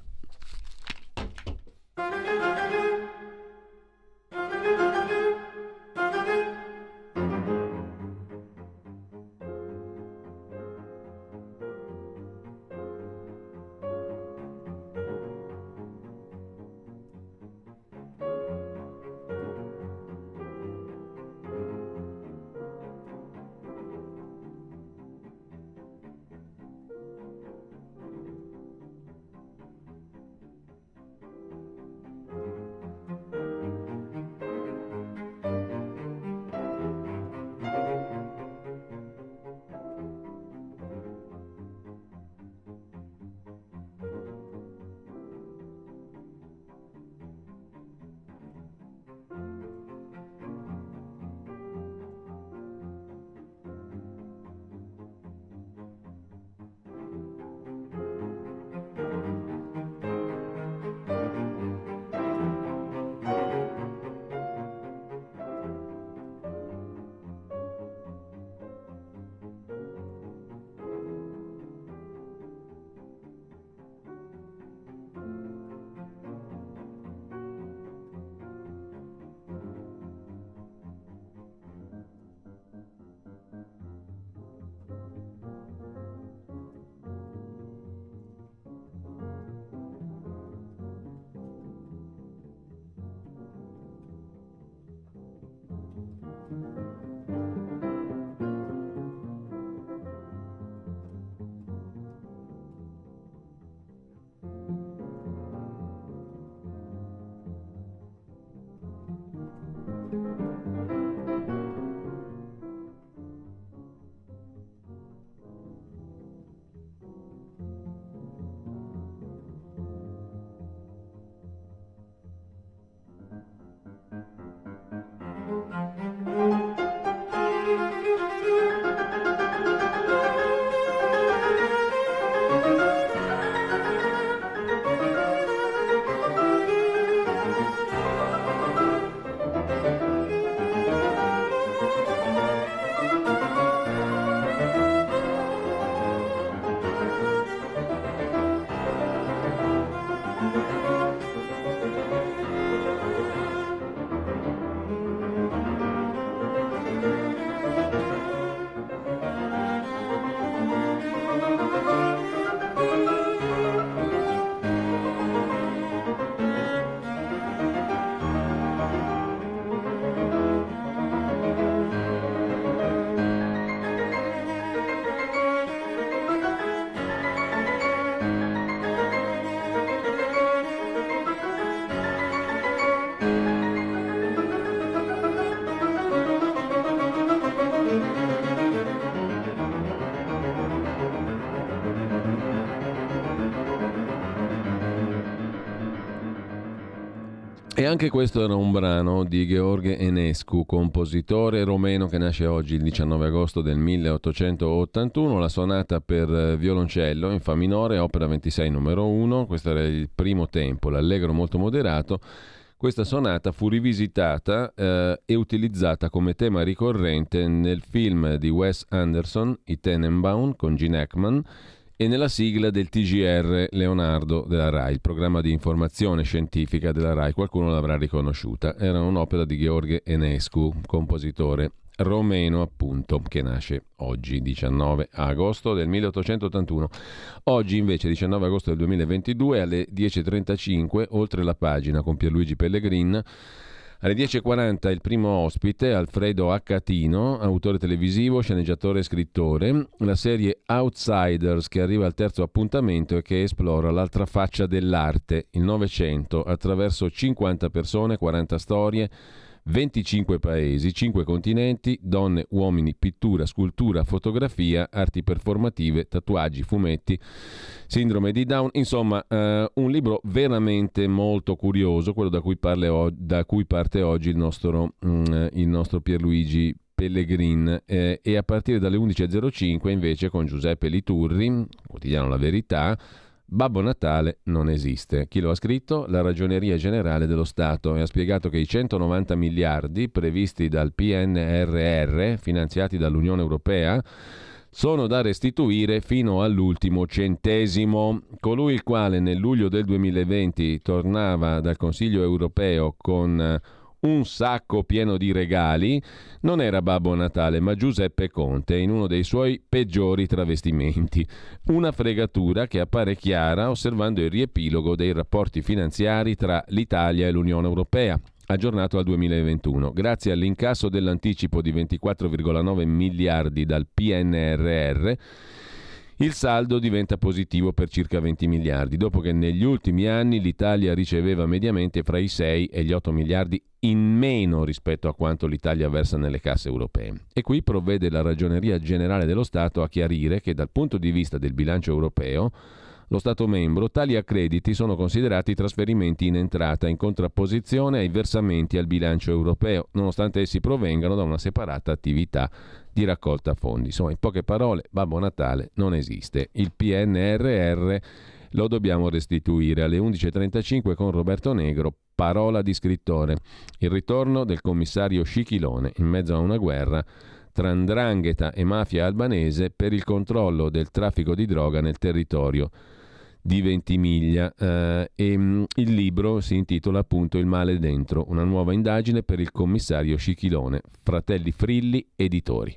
Speaker 2: Anche questo era un brano di Gheorghe Enescu, compositore romeno che nasce oggi il 19 agosto del 1881, la sonata per violoncello in Fa minore, opera 26 numero 1, questo era il primo tempo, l'allegro molto moderato. Questa sonata fu rivisitata eh, e utilizzata come tema ricorrente nel film di Wes Anderson, I Tenenbaum, con Gene Hackman, e nella sigla del TGR Leonardo della RAI, il programma di informazione scientifica della RAI, qualcuno l'avrà riconosciuta. Era un'opera di Gheorghe Enescu, compositore romeno appunto, che nasce oggi 19 agosto del 1881. Oggi invece 19 agosto del 2022 alle 10.35, oltre la pagina con Pierluigi Pellegrin, alle 10.40 il primo ospite, Alfredo Accatino, autore televisivo, sceneggiatore e scrittore. La serie Outsiders che arriva al terzo appuntamento e che esplora l'altra faccia dell'arte, il Novecento, attraverso 50 persone, 40 storie 25 paesi, 5 continenti, donne, uomini, pittura, scultura, fotografia, arti performative, tatuaggi, fumetti, sindrome di Down, insomma eh, un libro veramente molto curioso, quello da cui, o- da cui parte oggi il nostro, mm, il nostro Pierluigi Pellegrin. Eh, e a partire dalle 11.05 invece con Giuseppe Liturri, quotidiano La Verità, Babbo Natale non esiste. Chi lo ha scritto? La Ragioneria Generale dello Stato e ha spiegato che i 190 miliardi previsti dal PNRR, finanziati dall'Unione Europea, sono da restituire fino all'ultimo centesimo. Colui il quale nel luglio del 2020 tornava dal Consiglio europeo con un sacco pieno di regali, non era Babbo Natale, ma Giuseppe Conte in uno dei suoi peggiori travestimenti. Una fregatura che appare chiara osservando il riepilogo dei rapporti finanziari tra l'Italia e l'Unione Europea aggiornato al 2021. Grazie all'incasso dell'anticipo di 24,9 miliardi dal PNRR, il saldo diventa positivo per circa 20 miliardi, dopo che negli ultimi anni l'Italia riceveva mediamente fra i 6 e gli 8 miliardi in meno rispetto a quanto l'Italia versa nelle casse europee. E qui provvede la Ragioneria Generale dello Stato a chiarire che dal punto di vista del bilancio europeo lo Stato membro, tali accrediti sono considerati trasferimenti in entrata in contrapposizione ai versamenti al bilancio europeo, nonostante essi provengano da una separata attività di raccolta fondi. Insomma, in poche parole, Babbo Natale non esiste. Il PNRR lo dobbiamo restituire alle 11.35 con Roberto Negro, parola di scrittore. Il ritorno del commissario Scichilone in mezzo a una guerra tra Ndrangheta e mafia albanese per il controllo del traffico di droga nel territorio di Ventimiglia eh, e mh, mm, il libro si intitola appunto Il male dentro, una nuova indagine per il commissario Scichilone, Fratelli Frilli, editori.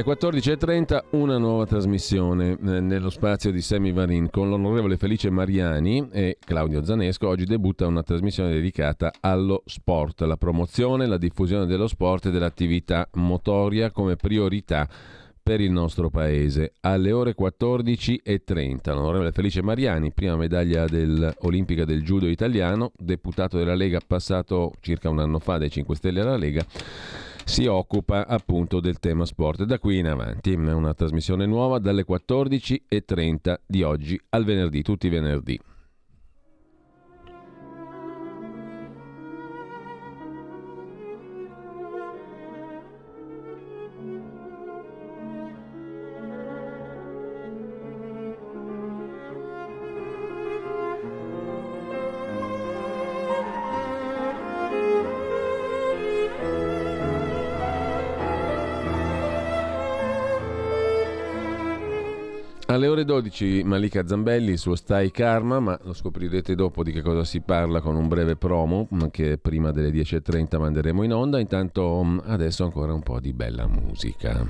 Speaker 2: Alle 14.30 una nuova trasmissione eh, nello spazio di Semi Varin con l'onorevole Felice Mariani e Claudio Zanesco. Oggi debutta una trasmissione dedicata allo sport, la promozione, la diffusione dello sport e dell'attività motoria come priorità per il nostro paese. Alle ore 14.30 l'onorevole Felice Mariani, prima medaglia del, olimpica del judo italiano, deputato della Lega passato circa un anno fa dai 5 Stelle alla Lega si occupa appunto del tema sport. Da qui in avanti è una trasmissione nuova dalle 14.30 di oggi al venerdì, tutti i venerdì. Alle ore 12 Malika Zambelli, suo Stai Karma, ma lo scoprirete dopo di che cosa si parla con un breve promo che prima delle 10.30 manderemo in onda. Intanto mm, adesso ancora un po' di bella musica.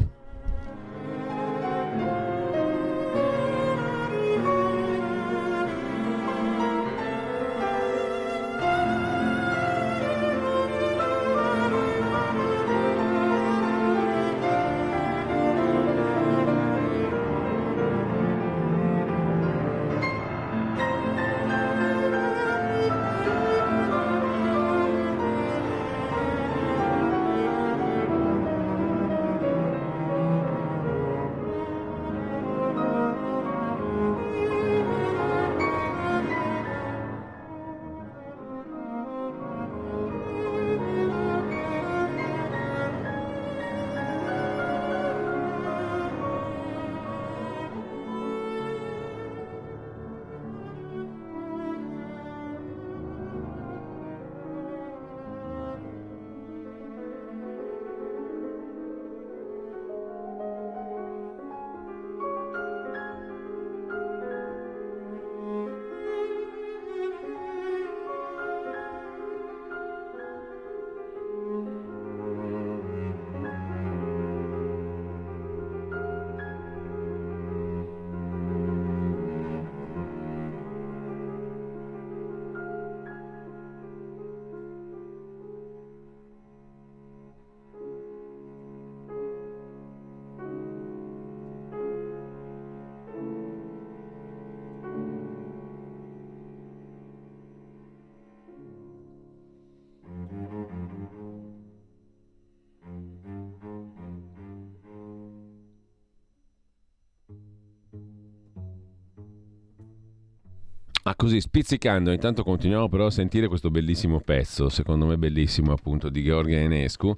Speaker 2: Ah, così spizzicando, intanto continuiamo però a sentire questo bellissimo pezzo, secondo me bellissimo appunto, di Gheorghe Enescu.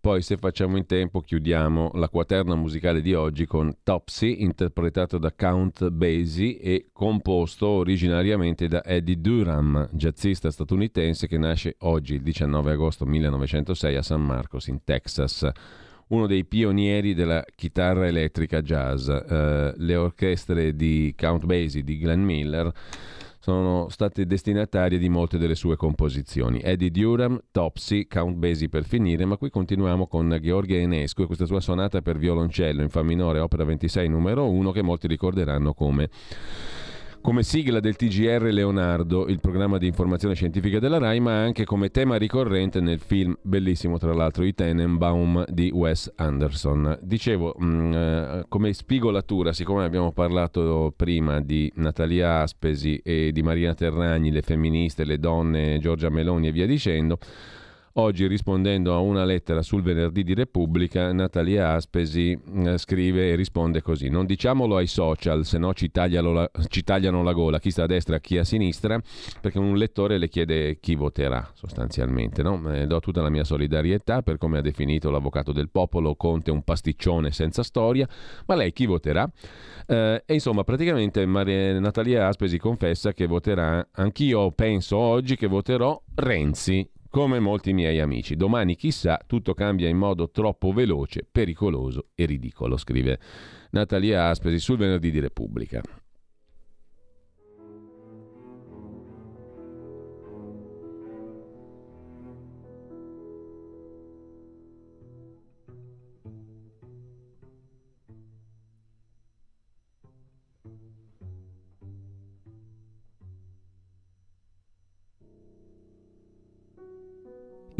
Speaker 2: Poi se facciamo in tempo chiudiamo la quaterna musicale di oggi con Topsy, interpretato da Count Basie e composto originariamente da Eddie Durham, jazzista statunitense che nasce oggi, il 19 agosto 1906 a San Marcos in Texas uno dei pionieri della chitarra elettrica jazz. Uh, le orchestre di Count Basie, di Glenn Miller, sono state destinatarie di molte delle sue composizioni. Eddie Durham, Topsy, Count Basie per finire, ma qui continuiamo con Gheorghe Enescu e questa sua sonata per violoncello in Fa minore, opera 26 numero 1, che molti ricorderanno come come sigla del TGR Leonardo, il programma di informazione scientifica della RAI, ma anche come tema ricorrente nel film bellissimo tra l'altro I Tenenbaum di Wes Anderson. Dicevo, mh, mm, eh, come spigolatura, siccome abbiamo parlato prima di Natalia Aspesi e di Maria Terragni, le femministe, le donne, Giorgia Meloni e via dicendo, Oggi rispondendo a una lettera sul venerdì di Repubblica, Natalia Aspesi eh, scrive e risponde così: Non diciamolo ai social, se no ci, ci tagliano la gola, chi sta a destra, chi a sinistra, perché un lettore le chiede chi voterà sostanzialmente. No? Eh, do tutta la mia solidarietà per come ha definito l'avvocato del popolo, Conte un pasticcione senza storia, ma lei chi voterà? Eh, e insomma, praticamente Maria, Natalia Aspesi confessa che voterà, anch'io penso oggi che voterò Renzi come molti miei amici. Domani chissà, tutto cambia in modo troppo veloce, pericoloso e ridicolo, scrive Natalia Aspesi sul venerdì di Repubblica.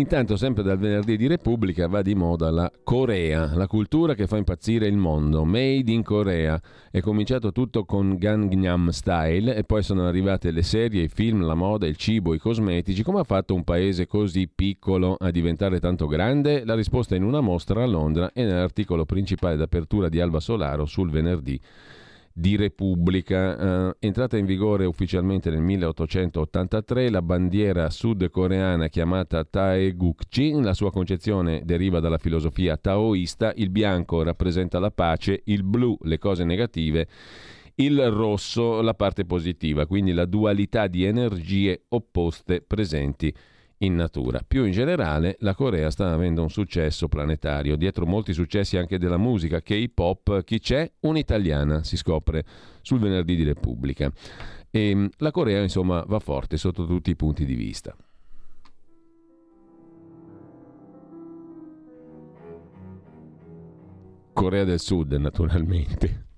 Speaker 2: Intanto, sempre dal venerdì di Repubblica, va di moda la Corea, la cultura che fa impazzire il mondo. Made in Corea. È cominciato tutto con Gangnam Style e poi sono arrivate le serie, i film, la moda, il cibo, i cosmetici. Come ha fatto un paese così piccolo a diventare tanto grande? La risposta in una mostra a Londra e nell'articolo principale d'apertura di Alba Solaro sul venerdì di Repubblica. Eh, entrata in vigore ufficialmente nel 1883, la bandiera sudcoreana chiamata Taegukchi, la sua concezione deriva dalla filosofia taoista, il bianco rappresenta la pace, il blu le cose negative, il rosso la parte positiva, quindi la dualità di energie opposte presenti in natura. Più in generale, la Corea sta avendo un successo planetario. Dietro molti successi anche della musica, K-pop, chi c'è? Un'italiana, si scopre sul venerdì di Repubblica. E ehm, la Corea, insomma, va forte sotto tutti i punti di vista. Corea del Sud, naturalmente.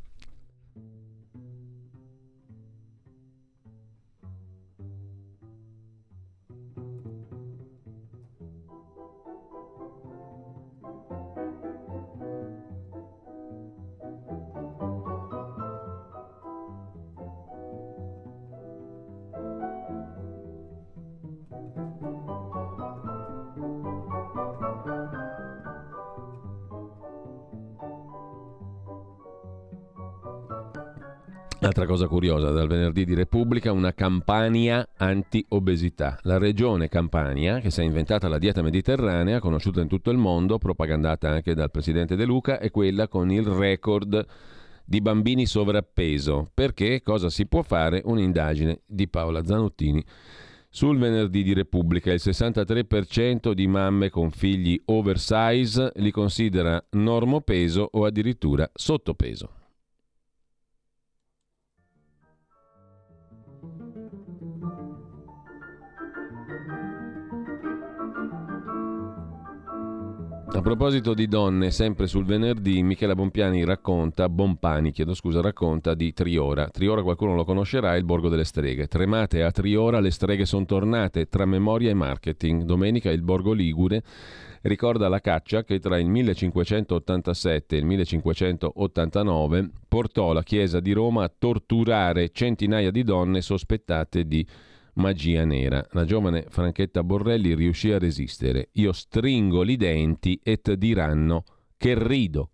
Speaker 2: Altra cosa curiosa, dal venerdì di Repubblica, una campagna anti-obesità. La regione Campania, che si è inventata la dieta mediterranea, conosciuta in tutto il mondo, propagandata anche dal presidente De Luca, è quella con il record di bambini sovrappeso. Perché? Cosa si può fare? Un'indagine di Paola Zanottini. Sul venerdì di Repubblica il 63% di mamme con figli oversize li considera normopeso o addirittura sottopeso. A proposito di donne, sempre sul venerdì, Michela Bompiani racconta, Bompani, chiedo scusa, racconta di Triora. Triora qualcuno lo conoscerà, è il borgo delle streghe. Tremate a Triora, le streghe sono tornate, tra memoria e marketing. Domenica il borgo Ligure ricorda la caccia che tra il 1587 e il 1589 portò la Chiesa di Roma a torturare centinaia di donne sospettate di magia nera. La giovane Franchetta Borrelli riuscì a resistere. Io stringo i denti et diranno che rido.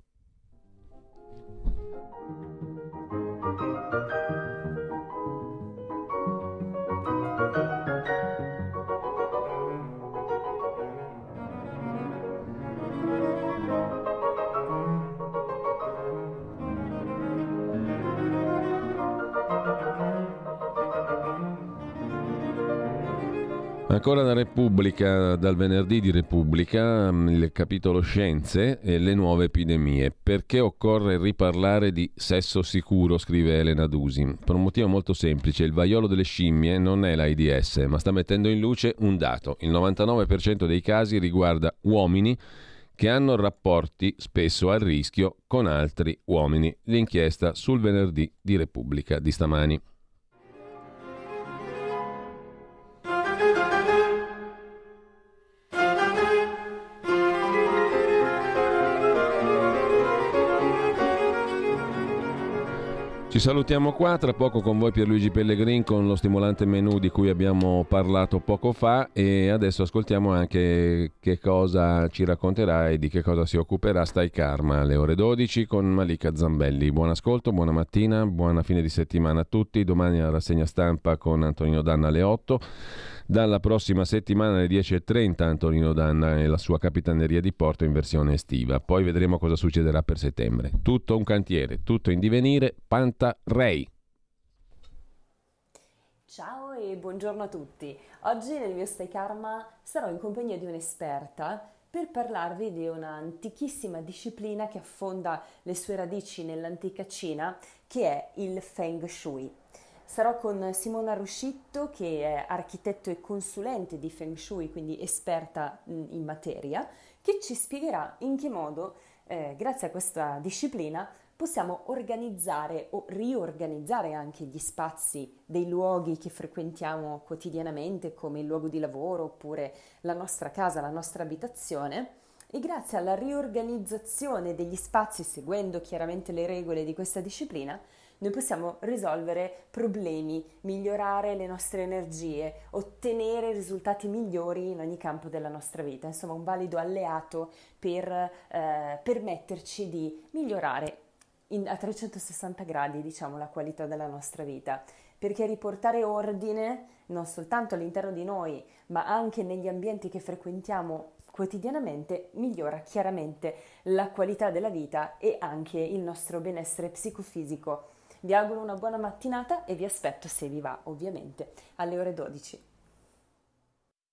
Speaker 2: Ancora da Repubblica, dal venerdì di Repubblica, mm, il capitolo Scienze e le nuove epidemie. Perché occorre riparlare di sesso sicuro, scrive Elena Dusi. Per un motivo molto semplice, il vaiolo delle scimmie non è l'AIDS, ma sta mettendo in luce un dato. Il 99% dei casi riguarda uomini che hanno rapporti spesso a rischio con altri uomini. L'inchiesta sul venerdì di Repubblica di stamani. Ci salutiamo qua, tra poco con voi Pierluigi Pellegrin con lo stimolante menù di cui abbiamo parlato poco fa e adesso ascoltiamo anche che cosa ci racconterà e di che cosa si occuperà Stai Karma alle ore 12 con Malika Zambelli. Buon ascolto, buona mattina, buona fine di settimana a tutti, domani la rassegna stampa con Antonino Danna alle 8. Dalla prossima settimana alle 10.30 Antonino Danna e la sua capitaneria di porto in versione estiva. Poi vedremo cosa succederà per settembre. Tutto un cantiere, tutto in divenire. Panta Rei.
Speaker 4: Ciao e buongiorno a tutti. Oggi nel mio Stay Karma sarò in compagnia di un'esperta per parlarvi di un'antichissima disciplina che affonda le sue radici nell'antica Cina, che è il Feng Shui. Sarò con Simona Ruscitto che è architetto e consulente di Feng Shui, quindi esperta in materia, che ci spiegherà in che modo, eh, grazie a questa disciplina, possiamo organizzare o riorganizzare anche gli spazi dei luoghi che frequentiamo quotidianamente, come il luogo di lavoro oppure la nostra casa, la nostra abitazione. E grazie alla riorganizzazione degli spazi, seguendo chiaramente le regole di questa disciplina, noi possiamo risolvere problemi, migliorare le nostre energie, ottenere risultati migliori in ogni campo della nostra vita, insomma un valido alleato per eh, permetterci di migliorare in, a 360 gradi diciamo la qualità della nostra vita perché riportare ordine non soltanto all'interno di noi ma anche negli ambienti che frequentiamo quotidianamente migliora chiaramente la qualità della vita e anche il nostro benessere psicofisico vi auguro una buona mattinata e vi aspetto, se vi va ovviamente, alle ore 12.